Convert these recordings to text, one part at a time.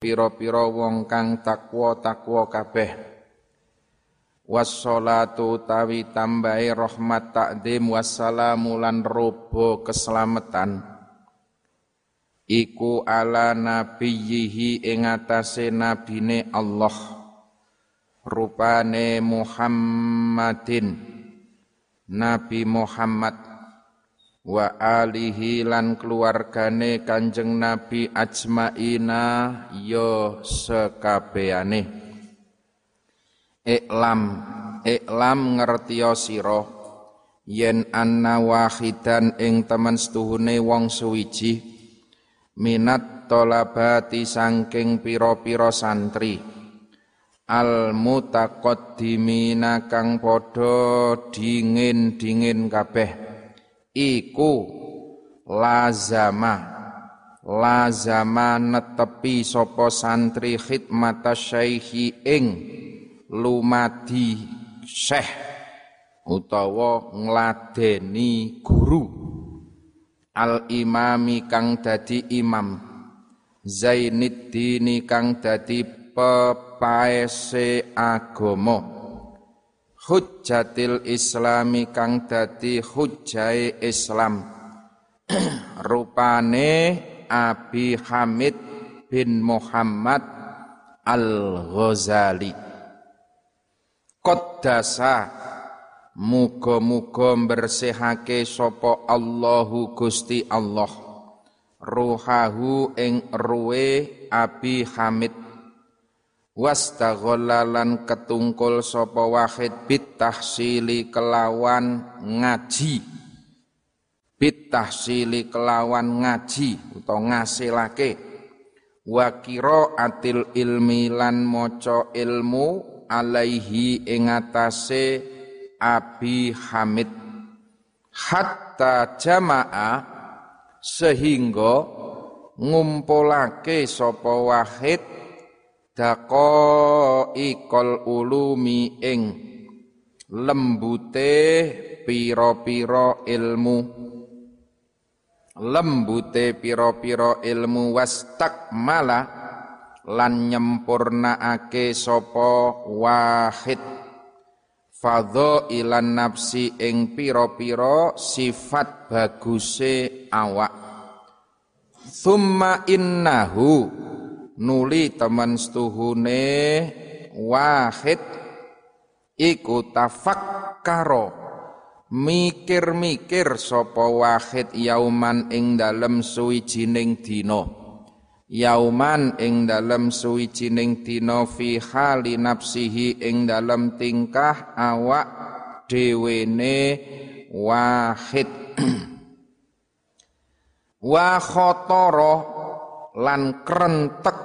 pira-pira wong kang takwa-takwa kabeh. Wassalatu tawi tambahi rahmat takdim wassalamu lan robo keselamatan. Iku ala nabiyhi ing atase nabine Allah. Rupane Muhammadin. Nabi Muhammad wa alihi lan keluargane Kanjeng Nabi ajmaina yo ya sekabehane iklam iklam ngertiya sira yen anna wahidan ing temen setuhune wong suwiji minat tolabati sangking piro-piro santri. Al mutaqaddimina kang padha dingin-dingin kabeh iku lazama. Lazama netepi sapa santri khidmata syaihi ing lumadi syekh utawa ngladeni guru. Al imami kang dadi imam. Zainuddin kang dadi pepaese agama hujjatil islami kang dadi hujjai Islam. Rupane Abi Hamid bin Muhammad Al-Ghazali. Qaddasa muga-muga bersihake sapa Allahu Gusti Allah. Ruhahu ing ruwe Abi Hamid wastaghallalan ketungkul sapa wahid bit tahsili kelawan ngaji. Bit tahsili kelawan ngaji utawa ngasilake. Wa atil ilmi lan maca ilmu alaihi ing atase Abi Hamid. Hatta jamaah sehingga ngumpulake sapa wahid daqaiqal ulumi ing lembute pira-pira ilmu. Lembute pira-pira ilmu wastakmala lan nyempurnaake sapa wahid. Ilan nafsi ing pira-pira sifat baguse awak. Summa innahu nuli teman setuhune wahid iku tafakkaro mikir-mikir sapa wahid yauman ing dalem suwijining dina. Yauman ing dalem suwijining dina fi hali nafsihi ing dalem tingkah awak dhewene wahid. Wa khatara lan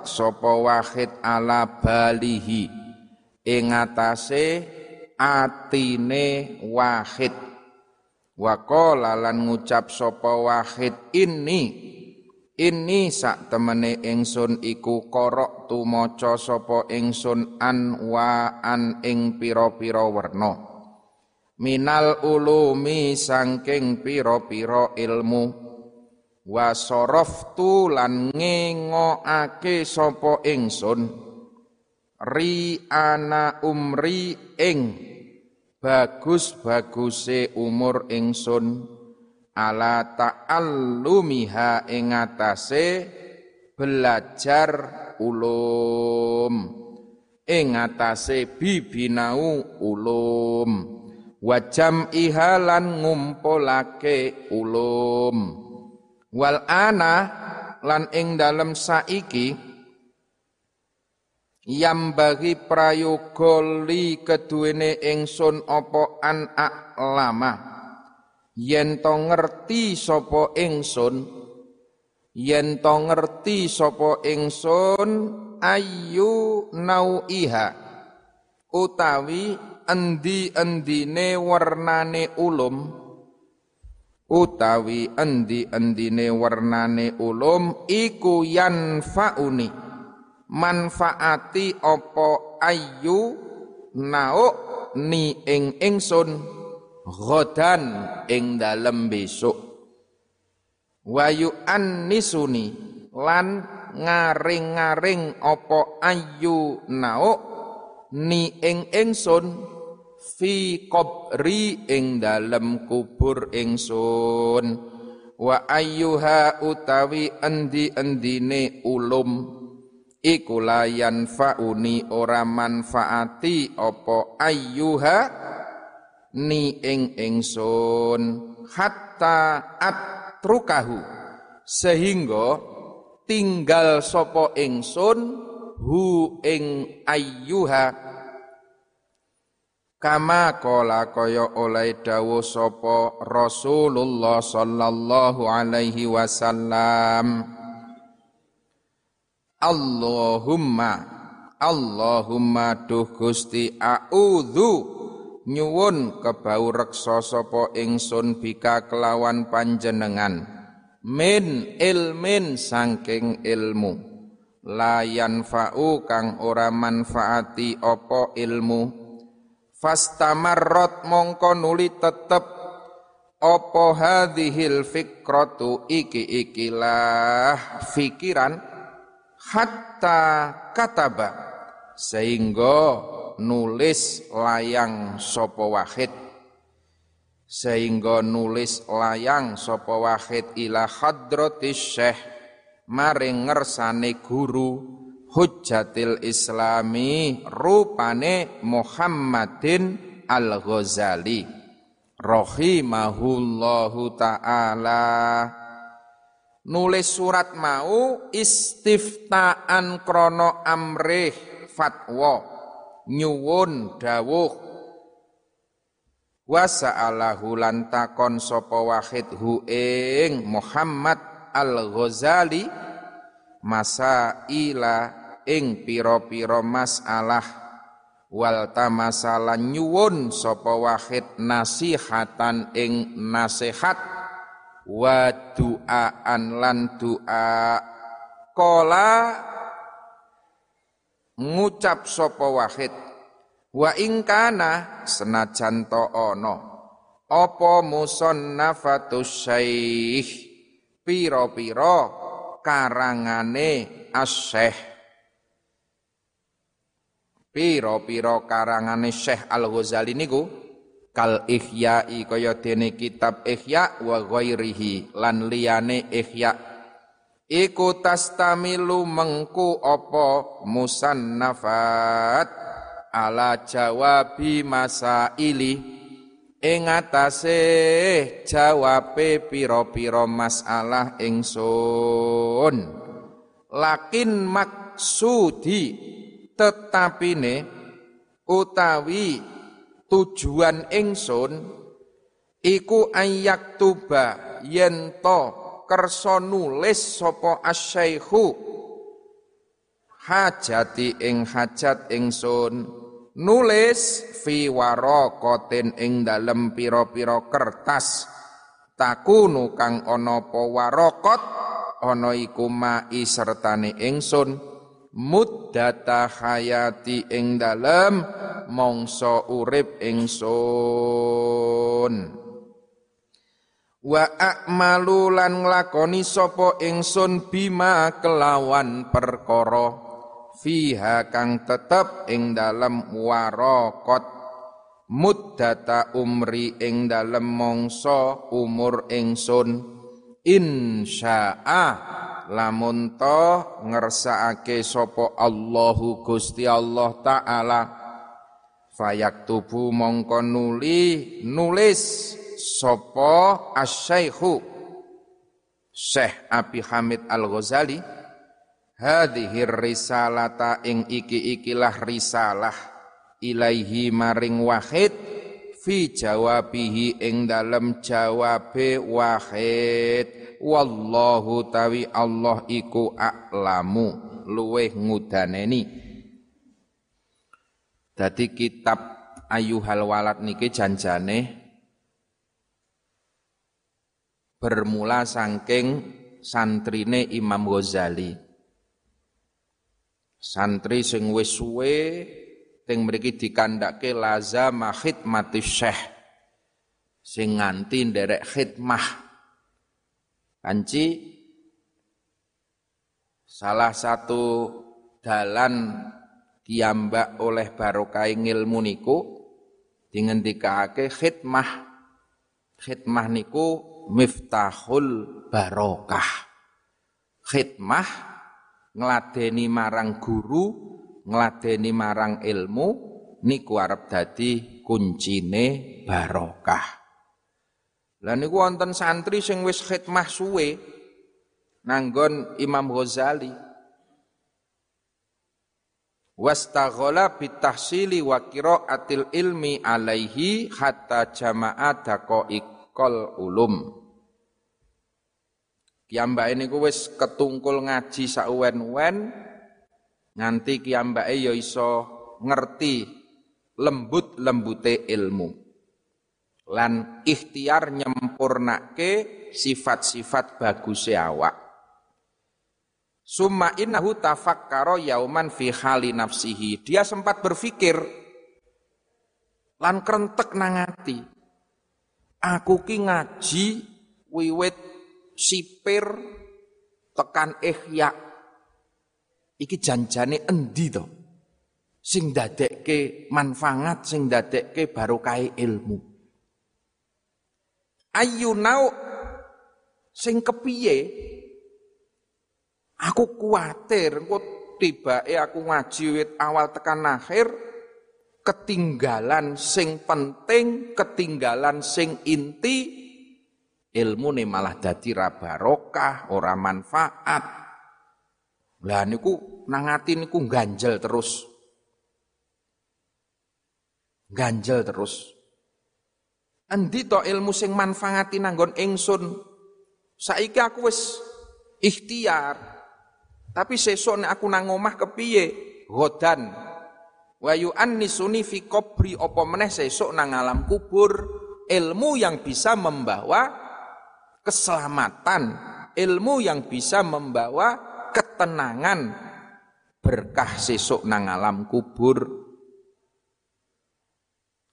sapa wahid ala balihi. Ing atase atine wahid. Waqala lan ngucap sapa wahid ini ini sak temene ingsun iku korok tumaca sapa ingsun an wa an ing pira-pira werna. Minal ulumi sangking pira-pira ilmu wa saraftu lan ngengoake sapa ingsun. Ri ana umri ing bagus-baguse umur ingsun. Ala ta'allumiha ing atase belajar ulum. Ing atase bibinau ulum. Wajam ihalan ngumpulake ulum wal ana lan ing dalem saiki yam bagi prayoga li keduwene ingsun apa an lama yen to ngerti sapa ingsun yen to ngerti sapa ingsun ayu nauiha utawi endi-endine warnane ulum utawi endi-endine warnane ulum iku yanfauni. Manfaati opo ayu nauk ni ing ingsun ghadan ing dalem besok wayu annisuni lan ngaring-ngaring opo ayu nauk ni ing ingsun fi qabri ing dalem kubur ingsun. Wa ayyuha utawi endi-endine ulum iku layan fauni ora manfaati opo ayyuha ni ing ingsun. Hatta atrukahu sehingga tinggal sopo ingsun hu ing ayyuha kama kola kaya oleh dawuh sapa Rasulullah sallallahu alaihi wasallam. Allahumma Allahumma duh Gusti a'udzu nyuwun kebau reksa sapa ingsun bika kelawan panjenengan min ilmin saking ilmu. Layan fa'u kang ora manfaati apa ilmu fastamarrot mongko nuli tetep. Opo hadhil fikratu? Iki ikilah fikiran. Hatta kataba. Sehingga nulis layang sopo wahid. Sehingga nulis layang sopo wahid ila hadratis syekh. Maring ngersane guru Hujjatil Islami rupane Muhammadin Al-Ghazali. Rahimahullahu taala. Nulis surat mau istiftaan krono amrih fatwa. Nyuwun dawuh. Wa sa'alahu lan takon sapa wahid hu ing Muhammad Al-Ghazali. Masa ila ing pira-pira masalah. Wal tamasalan nyuwun sapa wahid nasihatan ing nasihat. Wa duaan lan doa kola ngucap sapa wahid. Wa ingkana senajan to ana. Apa musannafatus syekh pira-pira karangane asyekh Piro-piro karangane Syekh Al-Ghazali niku kal ihya'i kaya dene kitab ihya wa ghairihi lan liyane ihya. Iku tastamilu mengku apa? Musannafat ala jawabi masaili. Ing atase jawabe pira-pira masalah ingsun. Lakin maksudi tetapine utawi tujuan ingsun iku ayak tuba yen to kersa nulis sapa asyaikhu hajati ing hajat ingsun nulis fi waraqatin ing dalem pira-pira kertas. Takunu kang ana apa waraqat ana iku mai sertane ingsun muddata hayati ing dalem mongso urip ingsun wa a'malu lan nglakoni sapa ingsun bima kelawan perkara fiha kang tetep ing dalem waraqat muddata umri ing dalem mongso umur ingsun insya'a lamun to ngersakake sapa Allahu Gusti Allah taala fayaktubu mongko nuli nulis sapa asy-syaikhu Syekh Abi Hamid Al-Ghazali hadhihi risalata ing iki-ikilah risalah ilaihi maring wahid fi jawabihi ing dalem jawabe wahid. Wallahu tawi Allah iku a'lamu. Luweh ngudaneni. Dadi kitab ayuhal walad niki janjane bermula saking santrine Imam Ghazali. Santri sing wis suwe teng mriki dikandhake lazama khidmatis syekh. Sing nganti nderek khidmah. Kanci salah satu dalan kiambak oleh barokah ngilmu niku dingendikake khidmah. Khidmah niku miftahul barokah. Khidmah ngladeni marang guru ngladeni marang ilmu niku arep dadi kuncine barokah lah niku wonten santri sing wis khidmah suwe nanggon Imam Ghazali. Wastaghala bitahsili wa qiraatil ilmi alaihi hatta jama'a daqaiqal ulum. Kiambake niku wis ketungkul ngaji sauwen-wen nganti kiambake ya iso ngerti lembut-lembute ilmu lan ikhtiar nyempurnake sifat-sifat bagus awak. Summa innahu tafakkara yauman fi hali nafsihi. Dia sempat berpikir lan krentek nangati. Aku ki ngaji wiwit sipir tekan ihya. Iki janjane endi to? Sing dadekke manfaat, sing dadekke barokah ilmu. Ayu nau sing kepiye? Aku kuatir engko tibake aku ngaji wit awal tekan akhir ketinggalan sing penting ketinggalan sing inti ilmu nih malah dadi ra barokah ora manfaat lah niku nangati niku ganjel terus ganjel terus Endi to ilmu sing manfaati nanggon ingsun? Saiki aku wis ikhtiar. Tapi sesuk nek aku nang omah kepiye? Godan. Wa yu'annisuni fi qabri apa meneh sesuk nang alam kubur ilmu yang bisa membawa keselamatan, ilmu yang bisa membawa ketenangan berkah sesuk nang alam kubur.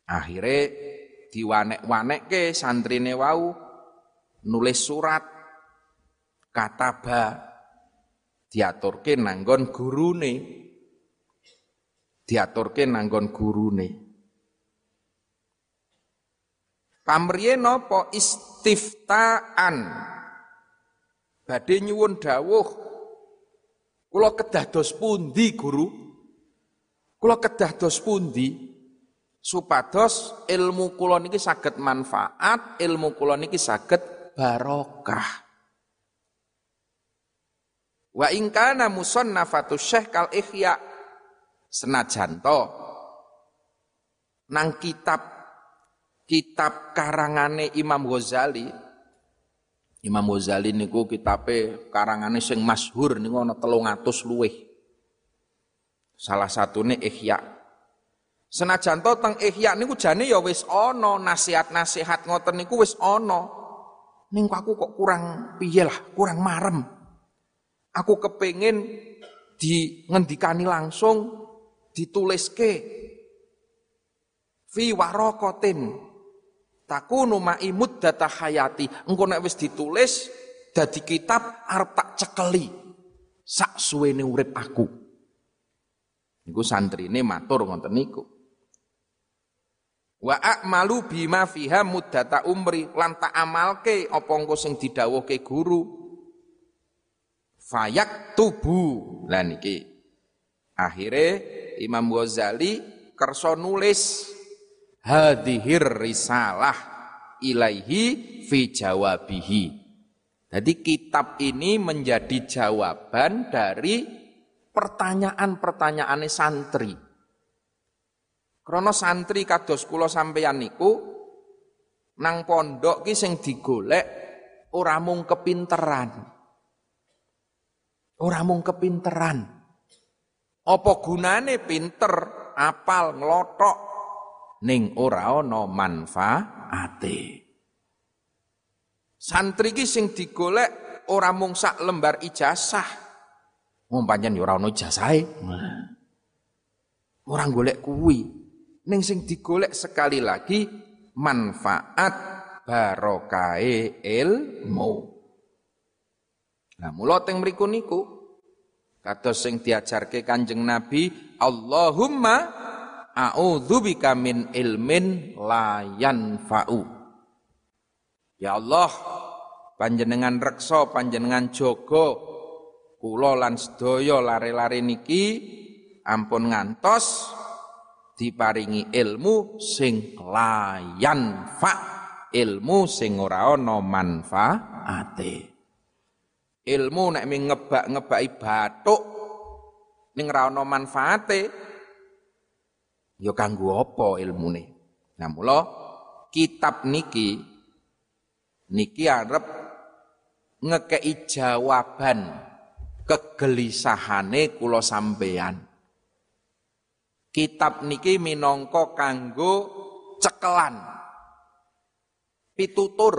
Akhirnya diwanek-wanekke santrine wau nulis surat kataba diaturke nanggon gurune. Diaturke nanggon gurune. Pamriye napa istiftaan? Badhe nyuwun dawuh kula kedah dos pundi guru kula kedah dos pundi supados ilmu kula niki saged manfaat, ilmu kula niki saged barokah. Wa in kana musannafatu Syekh kal Ihya senajan to nang kitab kitab karangane Imam Ghazali Imam Ghazali niku kitabe karangane sing masyhur niku ana 300 luwih. Salah satune Ihya Senajan to teng ihya niku jane ya wis ana nasihat-nasihat ngoten niku wis ana. Ning aku kok kurang piye lah, kurang marem. Aku kepengin di ngendikani langsung dituliske fi warokotin takunu ma'i muddata hayati. Engko nek wis ditulis dadi kitab arep tak cekeli. Sak suwene urip aku. Niku santrine matur ngoten niku. Wa a'malu bima fiha muddata umri lan tak amalke apa engko sing didhawuhke guru. Fayak tubu. Lan iki akhire Imam Ghazali kersa nulis hadhir risalah ilaihi fi jawabihi jadi kitab ini menjadi jawaban dari pertanyaan-pertanyaan santri Krana santri kados kula sampeyan niku nang pondok ki sing digolek ora mung kepinteran. Ora mung kepinteran. Apa gunane pinter, apal, nglothok ning ora ana manfaate. Santri ki sing digolek ora mung sak lembar ijazah. Wong pancen ya ora ana ijazahe. Ora golek kuwi. Ning sing digolek sekali lagi manfaat barokahe ilmu. Nah, mula teng mriku niku Kados sing diajarke Kanjeng Nabi, Allahumma a'udzubika min ilmin la yanfa'u. Ya Allah, panjenengan reksa, panjenengan jogo kula lan sedaya lare-lare niki ampun ngantos diparingi ilmu sing layan fa ilmu sing ora ana manfaate ilmu nek ngebak-ngebaki bathuk ning ora ana manfaate ya kanggo apa ilmune nah mula kitab niki niki arep ngekei jawaban kegelisahane kula sampeyan kitab niki minangka kanggo cekelan pitutur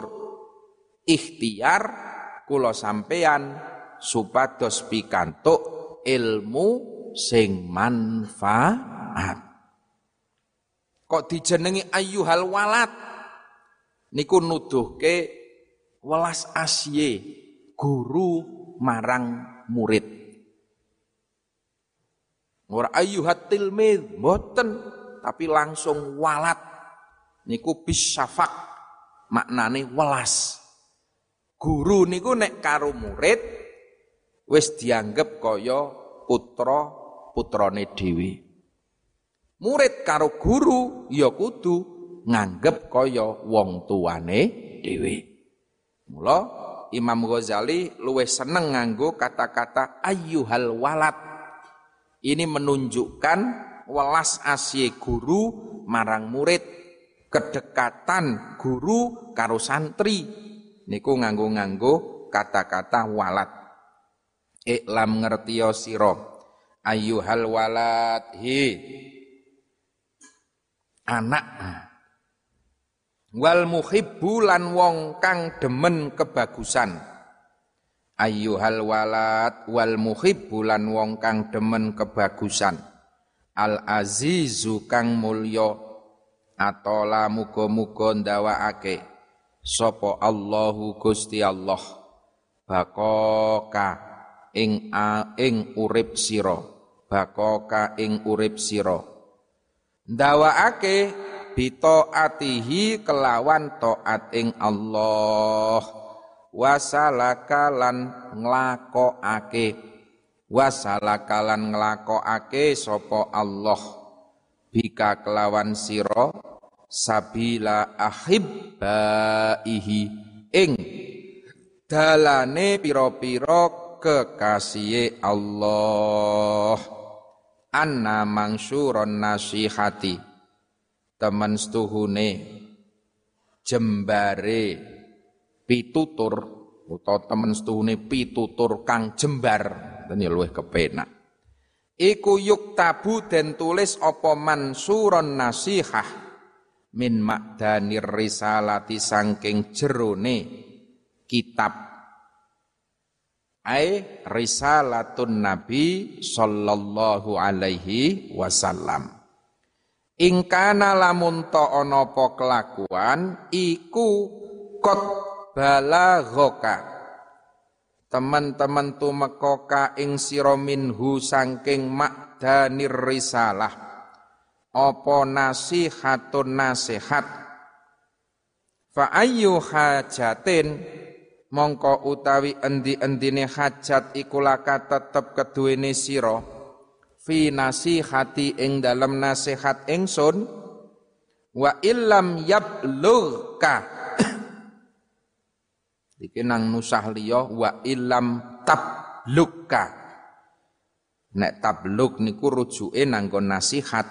ikhtiar kula sampeyan supados pikantuk ilmu sing manfaat. Kok dijenengi ayyuhal walad niku nuduhke welas asye guru marang murid. Ora ayyuhat tilmid mboten tapi langsung walat niku bisyafak maknane welas. Guru niku nek karo murid wis dianggep kaya putra putrane dhewe. Murid karo guru ya kudu nganggep kaya wong tuane dhewe. Mula Imam Ghazali luwih seneng nganggo kata-kata ayyuhal walad. Ini menunjukkan welas asih guru marang murid, kedekatan guru karo santri niku nganggo-nganggo kata-kata walat. Iklam ngertiyo sira ayyuhal walad hi anak. Wal muhibbu lan wong kang demen kebagusan. Ayyuhal walad wal muhibbu lan wong kang demen kebagusan. Al azizu kang mulya atola muga-muga ndawakake. Sopo Allahu Gusti Allah? Bakoka ing a, ing urip sira. Bakoka ing urip sira ndawaake atihi kelawan taat ing Allah. Wasalaka lan nglakokake. Wasalaka lan nglakokake sapa Allah. Bika kelawan sira sabila ahibbaihi. Ing dalane pira-pira kekasihe Allah anna mangsuron nasihati. Temen stuhune jembare pitutur. Utawa temen stuhune pitutur kang jembar. Ten luwih kepenak. Iku yuk tabu den tulis apa mansuron nasihah. Min makdanir risalati sangking jerone kitab ai risalatun nabi sallallahu alaihi wasallam. Ingkana lamun ta ana kelakuan iku kot balaghoka. Teman-teman tumeka ing sira minhu sangking makdanir risalah. Apa nasihatun nasihat? Fa ayyu hajatin mongko utawi endi-endine hajat iku laka tetep keduwene sira. Fi nasihati ing dalam nasihat ingsun wa illam yablughka iki nang nusah liya wa illam tablugka. Nek tablug niku rujuke nanggo nasihat.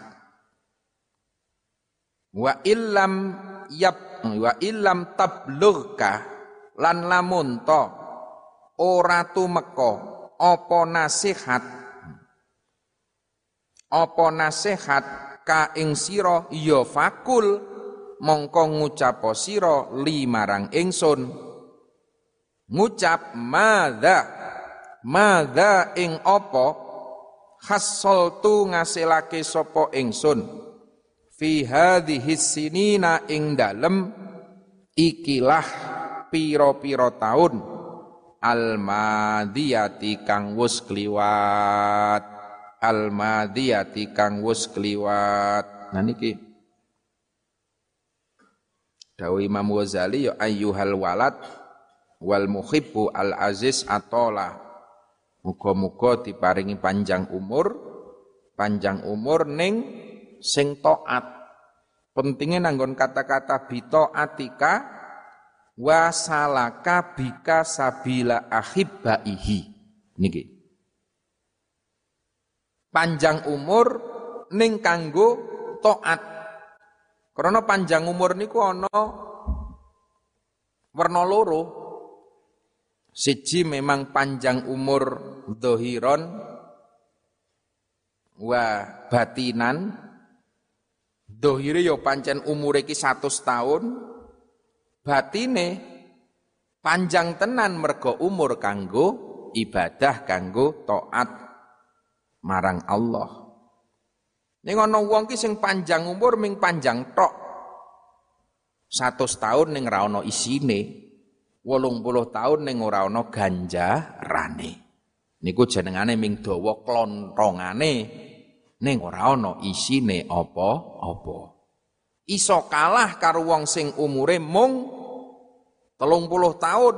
Wa illam yab wa illam tablughka lan lamun to ora tumeka. Apa nasihat? Apa nasihat ka ing sira? Ya fakul. Mongko ngucap sira limarang ingsun. Ngucap madza. Madza ing apa? Hasoltu ngasilake sapa ingsun? Fi hadhihi sinina ing dalem. Ikilah piro-piro taun. Al-madiyati kang wus kliwat. Al-madiyati kang wus kliwat. Nah niki. Dawi Imam Ghazali ya ayyuhal walad wal muhibbu al aziz atola. Muga-muga diparingi panjang umur panjang umur ning sing taat. Pentingnya nanggon kata-kata bito atika wasalaka bika sabila ahibbaihi niki panjang umur ning kanggo taat karena panjang umur niku ana warna loro. Siji memang panjang umur dohiron wa batinan. Dohire yo ya pancen umure iki 100 tahun, batine panjang tenan mergo umur kanggo ibadah kanggo taat marang Allah. Ning ana wong ki sing panjang umur ming panjang tok. 100 tahun ning ra ana isine. 80 tahun ning ora ana ganjarane. Niku jenengane ming dawa klontongane ning ora ana isine apa-apa. Iso kalah karo wong sing umure mung 30 tahun.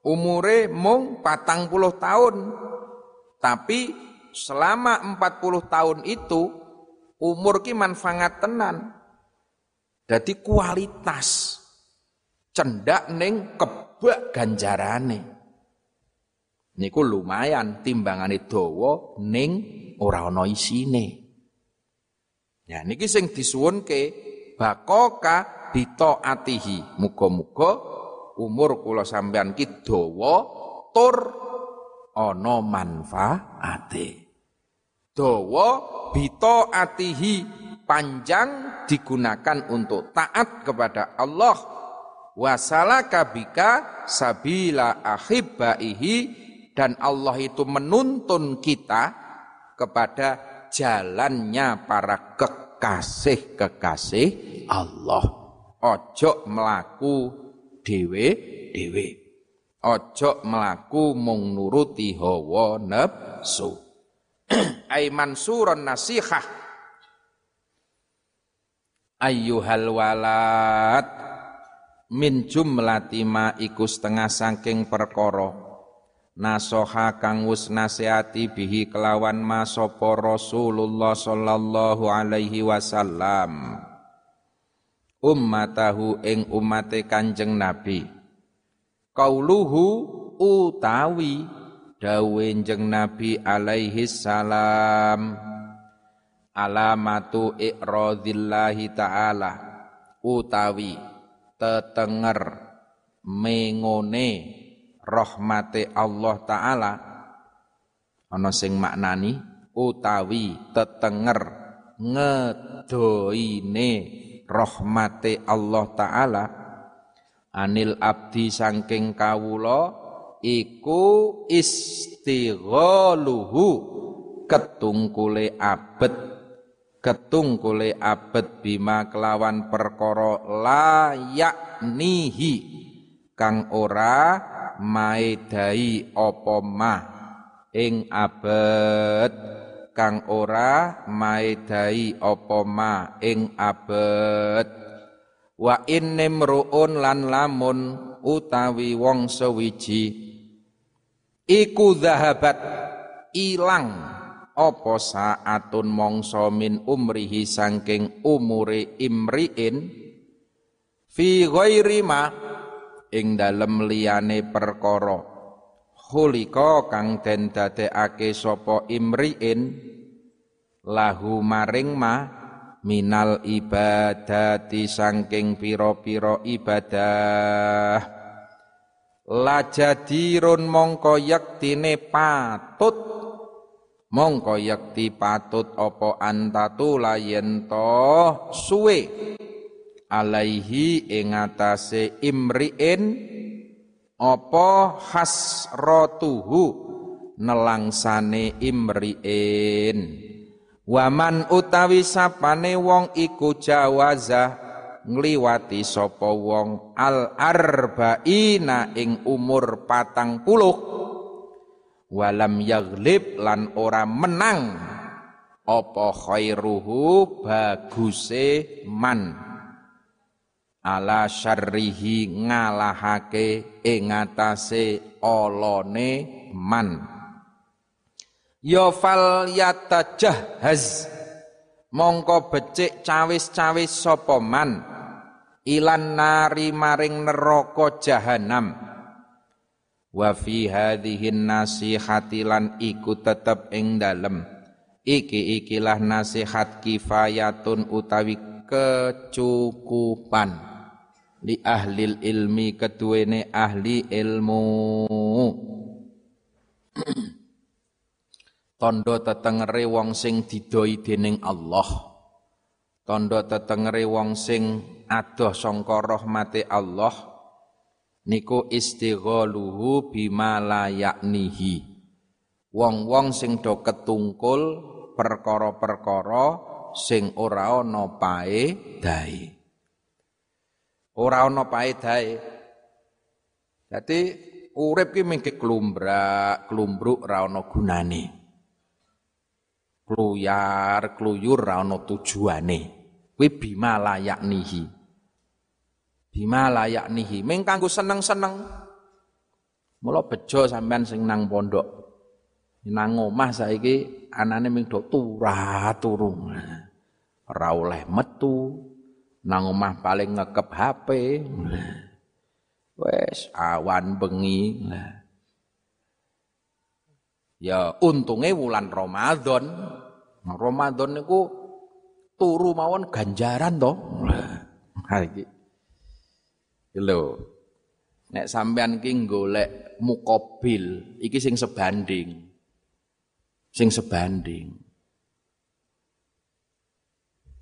Umure mung 40 tahun. Tapi selama 40 tahun itu umur ki manfaat tenan. Jadi kualitas cendak neng kebak ganjarane. Niku lumayan timbangane dawa ning ora ana isine. Ya niki sing disuwunke bakoka atihi. Muga-muga umur kula sampean ki dawa tur ana manfaate. Bito atihi panjang digunakan untuk taat kepada Allah wasalaka bika sabila ahibbaihi dan Allah itu menuntun kita kepada jalannya para kekasih-kekasih Allah. Ojo melaku dewe dewe. Ojo melaku mung nuruti hawa nafsu. ay mansuron nasihah ayyuhal walad min jumlati ma iku setengah saking perkara nasoha kang wus nasihati bihi kelawan ma sapa Rasulullah sallallahu alaihi wasallam. Ummatahu ing umate Kanjeng Nabi. Kauluhu utawi dawe jeng Nabi alaihi salam. Alamatu iqradillahi ta'ala. Utawi tetenger mengone rahmate Allah taala. Ana sing maknani utawi tetenger ngedoine rahmate Allah taala. Anil abdi sangking kawula iku istighaluhu ketungkule abet. Ketungkule abet bima kelawan perkara layaknihi kang ora maedai apa mah? Ing abet kang ora maedai apa mah? Ing abet wa innemruun lan lamun utawi wong sewiji iku zahabat ilang apa saatun mongso min umrihi sangking umure imriin? Fi ghairi ma ing dalem liyane perkara. Khulika kang den dadekake sapa imriin lahu maring ma minal ibadati sangking pira-pira ibadah. Lajadirun mongko yektine patut. Mongko yekti patut apa antatu layen to suwe alaihi ing atase imriin apa hasratuhu nelangsane imriin. Waman utawi sapane wong iku jawaza ngliwati sapa wong al arba'ina ing umur patang puluh. Walam yaglib lan ora menang apa khairuhu baguse man ala syarrihi ngalahake ing atase olone man. Ya fal yatajahhaz. Mongko becik cawis-cawis sapa man. Ilan nari maring neraka jahanam. Wa fi hadhihi nasihati lan iku tetep ing dalem. Iki ikilah nasihat kifayatun utawi kecukupan li ahli ilmi keduwene ahli ilmu. Tondo tetengere wong sing didoi dening Allah. Tondo tetengere wong sing adoh sangka rahmate Allah. Niku istighaluhu bima la yaknihi. Wong-wong sing do ketungkul perkara-perkara sing ora ana paedahe ora ana paedahe dadi urip ki mengke klumbrak klumbruk ora ana gunane. Kluyar kluyur ora ana tujuane. Kuwi bima layak nihi. Bima layak nihi. Ming kanggo seneng-seneng. Mula bejo sampean sing nang pondok. Nang omah saiki anane ming do turah turu ora oleh metu nang omah paling ngekep HP wes awan bengi ya untunge wulan Ramadan Ramadan niku turu mawon ganjaran to. Ha iki. Lho. Nek sampean ki golek mukobil, iki sing sebanding. Sing sebanding.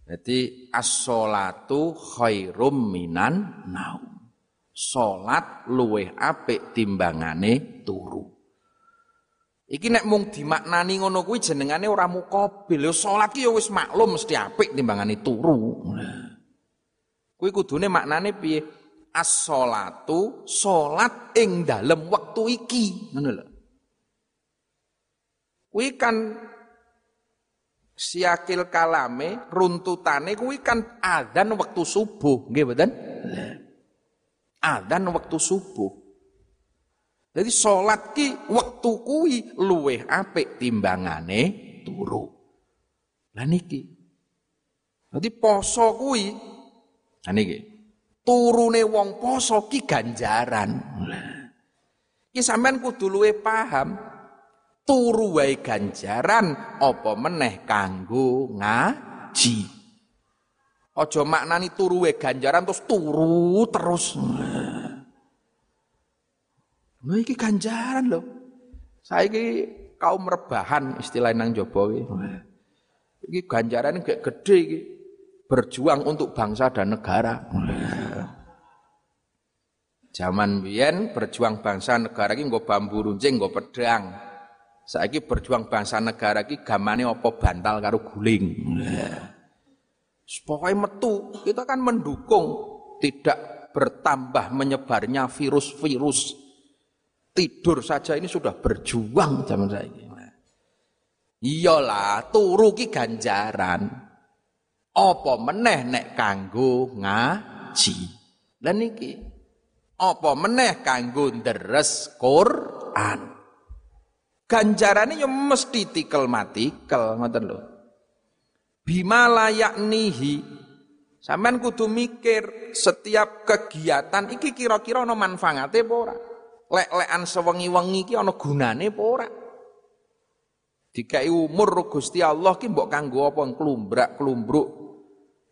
Jadi as-sholatu khairum minan naum. Salat luweh apik timbangane turu. Iki nek mung dimaknani ngono kuwi jenengane ora mukabil. Ya salat ki ya wis maklum mesti apik timbangane turu. Kuwi kudune maknane piye? As-sholatu salat ing dalem wektu iki, ngono lho. Kuwi kan siakil kalame runtutane kuwi kan adzan wektu subuh, nggih mboten? Adzan wektu subuh. Jadi sholat ki waktu kuwi luweh apik timbangane turu. Lah niki. Jadi poso kuwi nah niki. Turune wong poso ki ganjaran. Ki sampean kudu luweh paham turu wae ganjaran apa meneh kanggo ngaji. Aja maknani turu wae ganjaran terus turu terus. Lho iki ganjaran lho. Saiki kaum rebahan istilah nang jaba. Iki ganjaran gak gede iki. Berjuang untuk bangsa dan negara. Zaman biyen berjuang bangsa negara iki nggo bambu runcing, nggo pedang. Saiki berjuang bangsa negara iki gamane apa bantal karo guling. Pokoknya metu, kita kan mendukung tidak bertambah menyebarnya virus-virus Tidur saja ini sudah berjuang zaman saya ini. Iyalah, turu ki ganjaran. Apa meneh nek kanggo ngaji. Lah niki apa meneh kanggo deres Quran. Ganjarane ya mesti tikel matikel ngoten lho. Bima layak nihi. Sampean kudu mikir setiap kegiatan iki kira-kira ana manfaate apa ora? lek-lekan sewengi-wengi ki ana gunane apa ora? Dikai umur Gusti Allah ki mbok kanggo apa klumbrak-klumbruk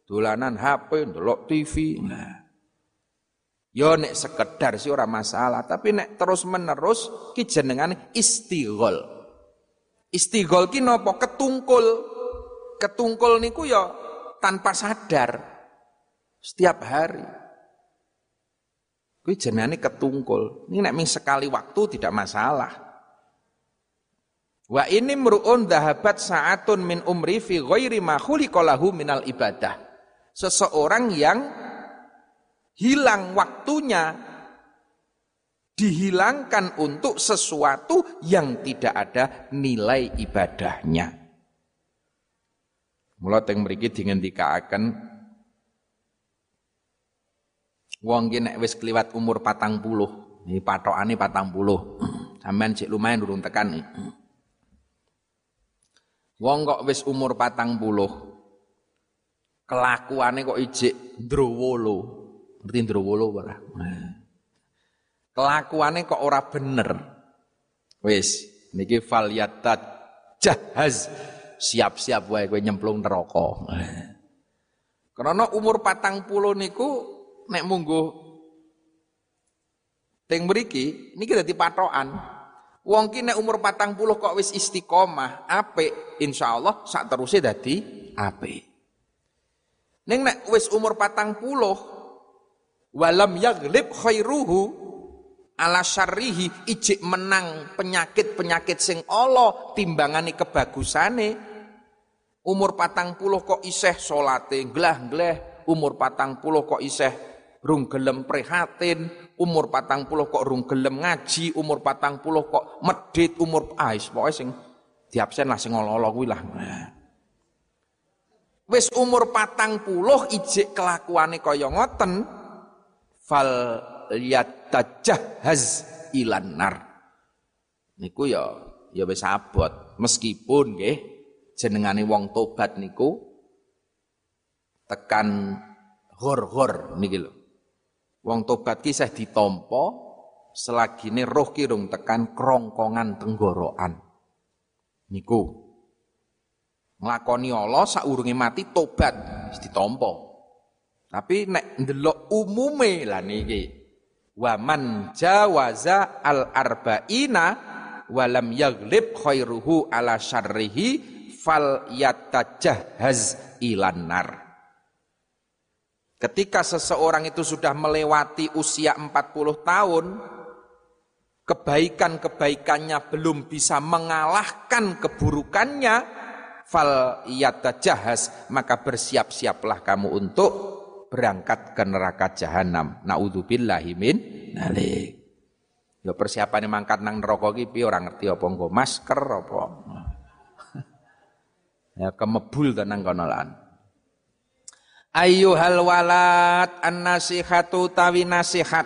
dolanan HP, ndelok TV. Nah. Ya nek sekedar sih ora masalah, tapi nek terus-menerus ki jenengane istighol. Istighol ki napa ketungkul. Ketungkul niku ya tanpa sadar setiap hari. Kuwi jenenge ketungkul. Ini nek ming sekali waktu tidak masalah. Wa ini mru'un dahabat sa'atun min umri fi ghairi ma khuliqalahu minal ibadah. Seseorang yang hilang waktunya dihilangkan untuk sesuatu yang tidak ada nilai ibadahnya. Mula teng mriki dingendikaken wong ki nek wis kliwat umur patang puluh, ini patokane patang puluh, cek lumayan durung tekan nih. Wong kok wis umur patang puluh, kelakuannya kok ijik ndrowolo. Ngerti ndrowolo ora? Kelakuannya kok ora bener. Wis, niki falyatat jahaz. Siap-siap wae kowe nyemplung neraka. Karena umur patang puluh niku nek munggu teng mriki niki dadi patokan. Wong ki umur patang puluh kok wis istiqomah, apik, insyaallah sak teruse dadi apik. Ning nek wis umur patang puluh, walam yaglib khairuhu ala syarrihi. Ijik menang penyakit-penyakit sing Allah timbangane kebagusane. Umur patang puluh kok iseh solate glah-glah umur patang puluh kok iseh rung gelem prihatin, umur patang puluh kok rung gelem ngaji, umur patang puluh kok medit, umur ais, pokoknya sing diabsen lah sing kuwi lah. Wis umur patang puluh ijik kelakuane kaya ngoten fal yatajahhaz ilan nar. Niku ya ya wis abot meskipun nggih jenengane wong tobat niku tekan hor-hor niki lho. Wong tobat kisah ditompo selagine roh kirung tekan kerongkongan tenggorokan. Niku. Nglakoni Allah saurunge mati tobat wis ditompo. Tapi nek ndelok umume lah niki. Waman jawaza al arba'ina walam yaglib khairuhu ala syarrihi fal yatajahhaz ilan nar. Ketika seseorang itu sudah melewati usia 40 tahun, kebaikan-kebaikannya belum bisa mengalahkan keburukannya, fal jahas maka bersiap-siaplah kamu untuk berangkat ke neraka jahanam. Naudzubillahi min nalik. Ya persiapan mangkat nang neraka ki piye ora ngerti apa nggo masker apa. ya kemebul tenang kono lan ayyuhal walad an-nasihatu tawi nasihat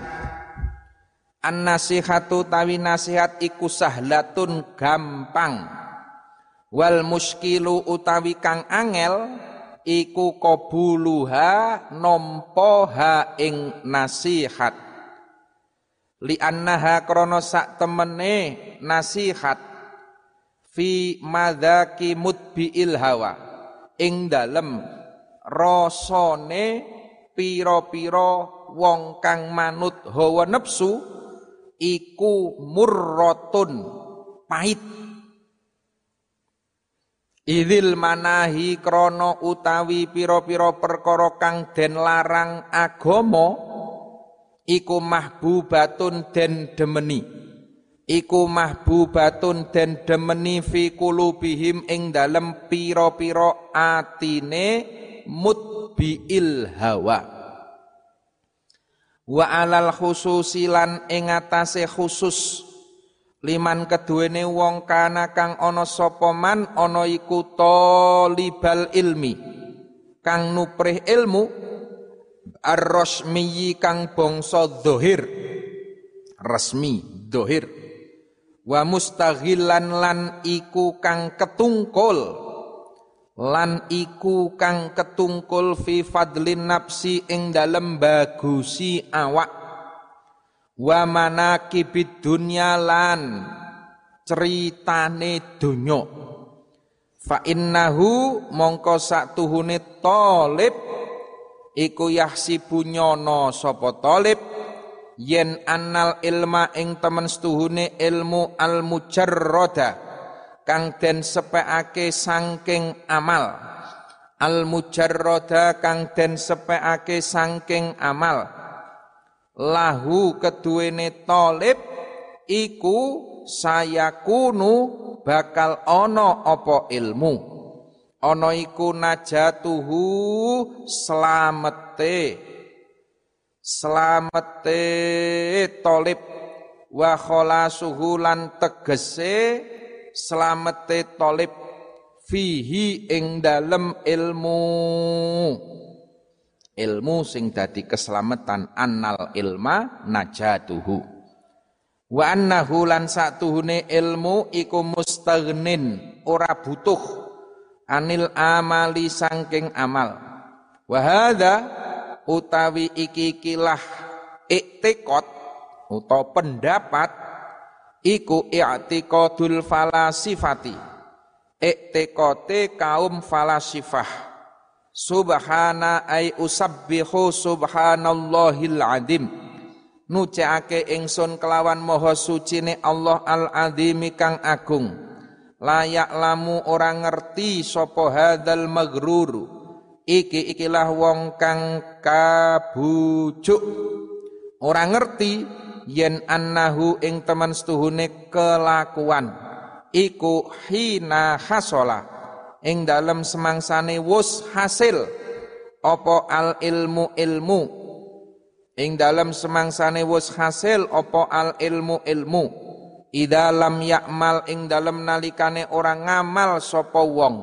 an-nasihatu tawi nasihat iku sahlatun gampang wal muskilu utawi kang angel iku qabuluha nampa ha ing nasihat. Li annaha krana sak temene nasihat. Fi madzaki mutbiil hawa. Ing dalem rasane pira-pira wong kang manut hawa nafsu iku murratun pahit Idil manahi krono utawi piro-piro perkara kang den larang agama iku mahbubatun den demeni. Iku mahbubatun den demeni fi kulubihim ing dalem piro-piro atine mutbiil hawa. Wa alal khususilan ing atase khusus liman keduwene wong kana kang ana sapa man ana iku talibal ilmi. Kang nuprih ilmu ar-rasmi kang bangsa dhahir. Resmi dhahir. Wa mustaghilan lan iku kang ketungkul. Lan iku kang ketungkul fi fadlin nafsi ing dalem bagusi awak wa manakibid dunya lan ceritane donya. Fa innahu mongko tuhune talib iku yahsibu nyono sapa talib yen annal ilma ing temen setuhune ilmu al mujarrada kang den sepekake sangking amal. Al mujarrada kang den sepekake sangking amal lahu keduwene talib iku sayakunu bakal ono apa ilmu. Ana iku najatuhu slamete. Selamete tolib wa kholasuhu lan tegese selamete tolib fihi ing dalem ilmu ilmu sing dadi keselamatan annal ilma najatuhu. Wa annahu lan satuhune ilmu iku mustaghnin ora butuh anil amali sangking amal. Wa hadza utawi iki kilah iktikot atau pendapat iku i'tiqadul falasifati i'tiqate kaum falasifah subhana ay usabbihu subhanallahil adim. Nucake ingsun kelawan maha sucine Allah al azimi kang agung. Layak lamu orang ngerti sapa hadzal maghruru iki ikilah wong kang kabujuk. Orang ngerti yen annahu ing teman setuhune kelakuan. Iku hina hasola ing dalam semangsane wus hasil. Opo al ilmu ilmu? Ing dalam semangsane wus hasil opo al ilmu ilmu? Idalam yakmal ing dalam nalikane orang ngamal sopo wong.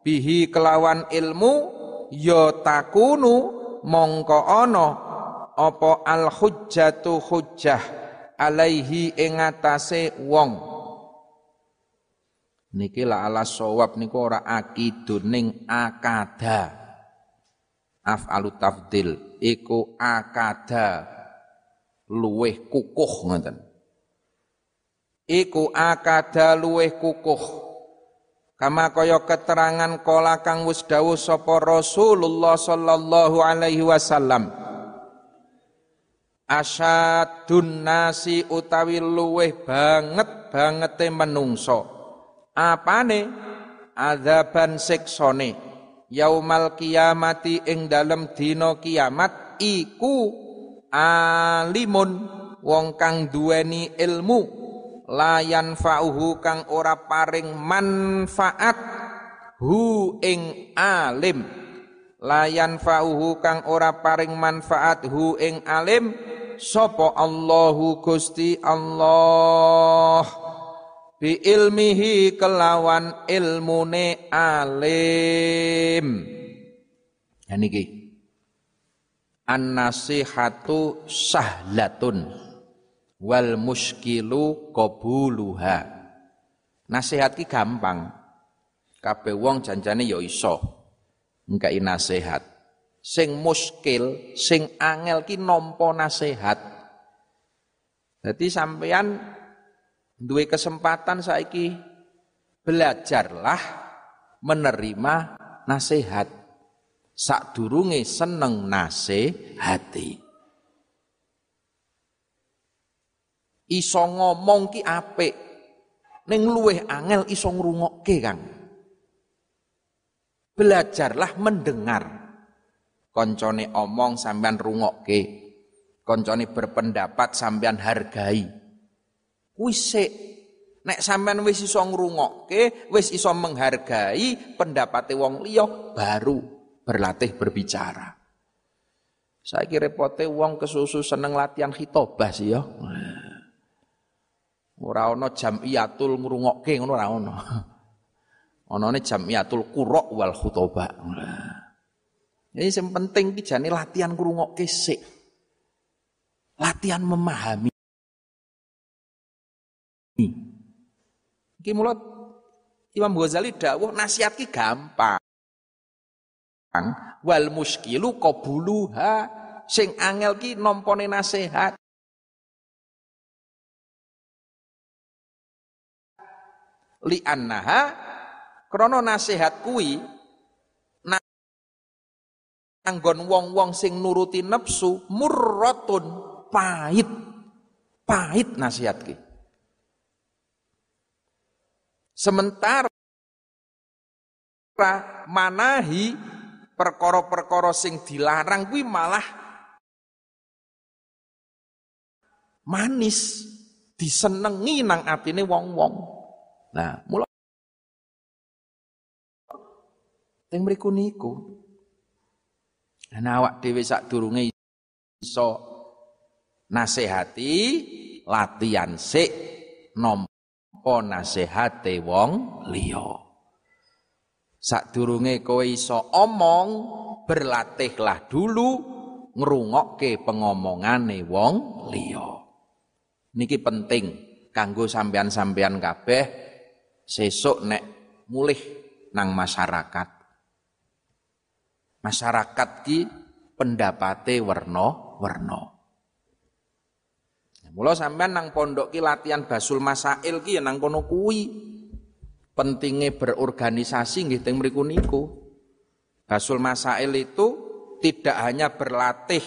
Bihi kelawan ilmu ya takunu mongko ono apa al hujjatu hujjah alaihi ing atase wong niki la ala sawab niku ora akidun ning akada. Afalu tafdil iku akada. Luweh kukuh ngoten. Iku akada luweh kukuh. Kama kaya keterangan kala kang wis dawuh sapa Rasulullah sallallahu alaihi wasallam. Asyadun nasi utawi luweh banget bangete menungso apane? Adzaban siksone yaumal kiamati ing dalem dina kiamat iku alimun wong kang duweni ilmu. Layan fauhu kang ora paring manfaat hu ing alim. Layan fauhu kang ora paring manfaat hu ing alim. Sapa Allahu Gusti Allah bi ilmihi kelawan ilmune alim. Ya niki. An-nasihatu sahlatun wal muskilu qabuluha. Nasihat ki gampang. Kabeh wong janjane ya iso ngkai nasihat. Sing muskil, sing angel ki nampa nasihat. Jadi sampean duwe kesempatan saiki belajarlah menerima nasihat. Sadurunge seneng nasihati. Iso ngomong ki apik. Ning luweh angel iso ngrungokke, Kang. Belajarlah mendengar koncone omong sampean rungokke koncone berpendapat sampean hargai wis sik. Nek sampean wis iso ngrungokke wis iso menghargai pendapate wong liya baru berlatih berbicara. Saya kira repote wong kesusu seneng latihan khitobah sih ya ora ana jamiatul ngrungokke ngono ora ana anane jamiatul qura wal khutobah. Jadi yang penting ki latihan ngrungokke sik. Latihan memahami. Iki mulut Imam Ghazali dawuh nasihat ki gampang. Wal muskilu qabuluha sing angel ki nampane nasihat. Li annaha krana nasihat kuwi anggon wong-wong sing nuruti nafsu murratun pahit pahit nasihat ki sementara manahi perkara-perkara sing dilarang kuwi malah manis disenengi nang atine wong-wong. Nah mulai teng mriku niku Nah awak dhewe durunge iso nasehati latihan sik nampa nasehate wong liya. Sadurunge kowe iso omong berlatihlah dulu ngrungokke pengomongane wong liya. Niki penting kanggo sampean-sampean kabeh sesuk nek mulih nang masyarakat. Masyarakat ki pendapate werna-werna Mula sampean nang pondok ki latihan basul masail ki ya nang kono kuwi. Pentingnya berorganisasi nggih teng mriku niku. Basul masail itu tidak hanya berlatih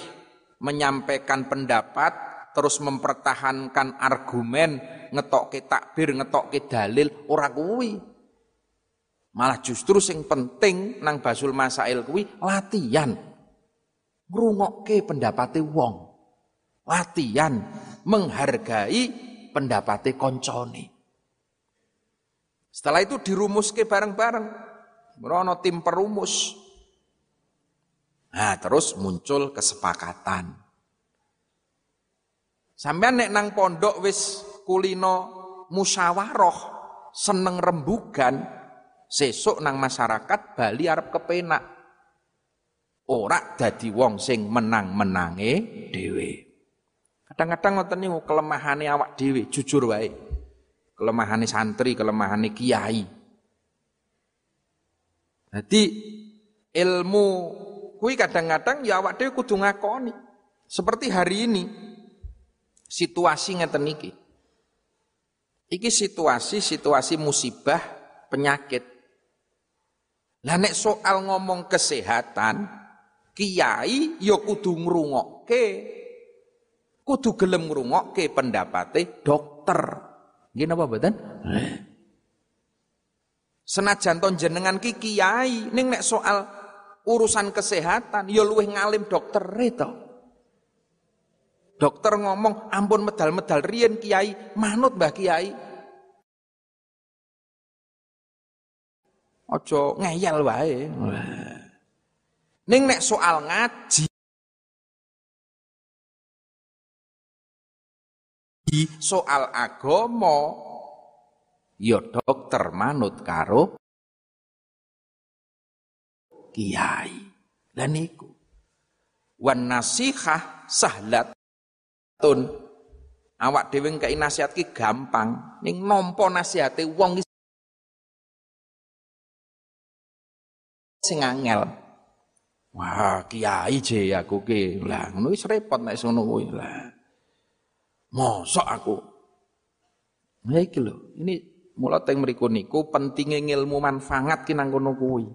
menyampaikan pendapat terus mempertahankan argumen ngetokke takbir ngetokke dalil ora kuwi. Malah justru sing penting nang basul masail kuwi latihan. Ngrungokke pendapate wong latihan menghargai pendapatnya koncone. Setelah itu dirumus ke bareng-bareng. Merono tim perumus. Nah, terus muncul kesepakatan. Sampai nek nang pondok wis kulino musyawarah, seneng rembugan, sesuk nang masyarakat Bali arep kepenak. Ora dadi wong sing menang-menange dhewe. Kadang-kadang ngoten niku kelemahane awak dhewe, jujur wae. Kelemahane santri, kelemahane kiai. Jadi ilmu kuwi kadang-kadang ya awak dhewe kudu ngakoni. Seperti hari ini situasi ngeten iki. Iki situasi situasi musibah penyakit. Lah nek soal ngomong kesehatan, kiai ya kudu ngrungokke kudu gelem ngrungokke pendapate dokter. Nggih napa mboten? Senajan ton jenengan ki kiai ning nek soal urusan kesehatan ya luwih ngalim dokter to. Dokter ngomong ampun medal-medal riyen kiai, manut Mbah Kiai. Ojo ngeyel wae. Ning nek soal ngaji soal agama ya dokter manut karo kiai. Lah niku. Wan nasihah sahlatun. Awak dhewe ngkei nasihat ki gampang, ning nampa nasihate wong sing angel. Wah, kiai je aku ki. Lah ngono wis repot nek ngono kuwi. Lah Mosok aku. Ya lho, ini mula teng mriku niku pentinge ilmu manfaat ki nang kono kuwi.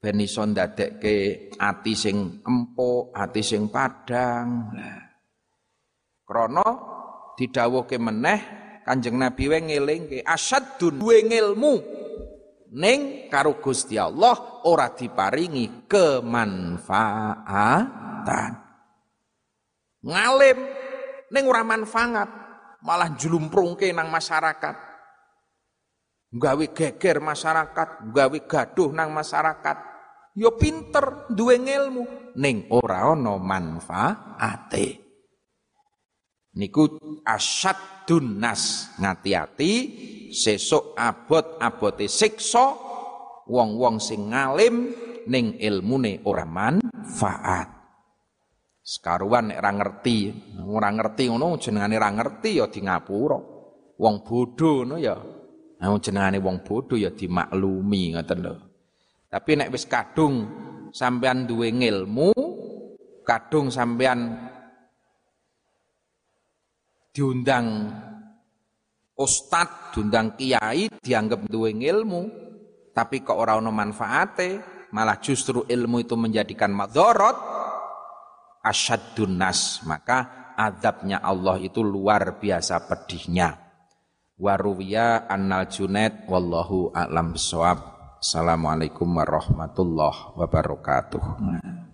Ben iso ndadekke ati sing empuk, ati sing padang. Lah. Krana didhawuhke meneh Kanjeng Nabi we ngelingke asyadun duwe ilmu ning karo Gusti Allah ora diparingi kemanfaatan. Ngalim Neng ora manfaat, malah julumprungke nang masyarakat. Gawe geger masyarakat, gawe gaduh nang masyarakat. Yo pinter, duwe ilmu, ning ora ana manfaate. Niku asyadun nas ngati-ati sesuk abot-abote siksa wong-wong sing ngalim ning ilmune ora manfaat. Sekaruan nek ngerti, ora ngerti ngono jenengane ora ngerti ya di ngapura. Wong bodho ngono ya. Nah, jenengane wong bodho ya dimaklumi ngoten lho. Tapi nek wis kadung sampean duwe ngilmu, kadung sampean diundang ustad, diundang kiai, dianggap duwe ngilmu, tapi kok ora ono manfaate, malah justru ilmu itu menjadikan madorot, asyadun nas. Maka adabnya Allah itu luar biasa pedihnya. Waruwiya annal junaid wallahu a'lam bissawab. Assalamualaikum warahmatullahi wabarakatuh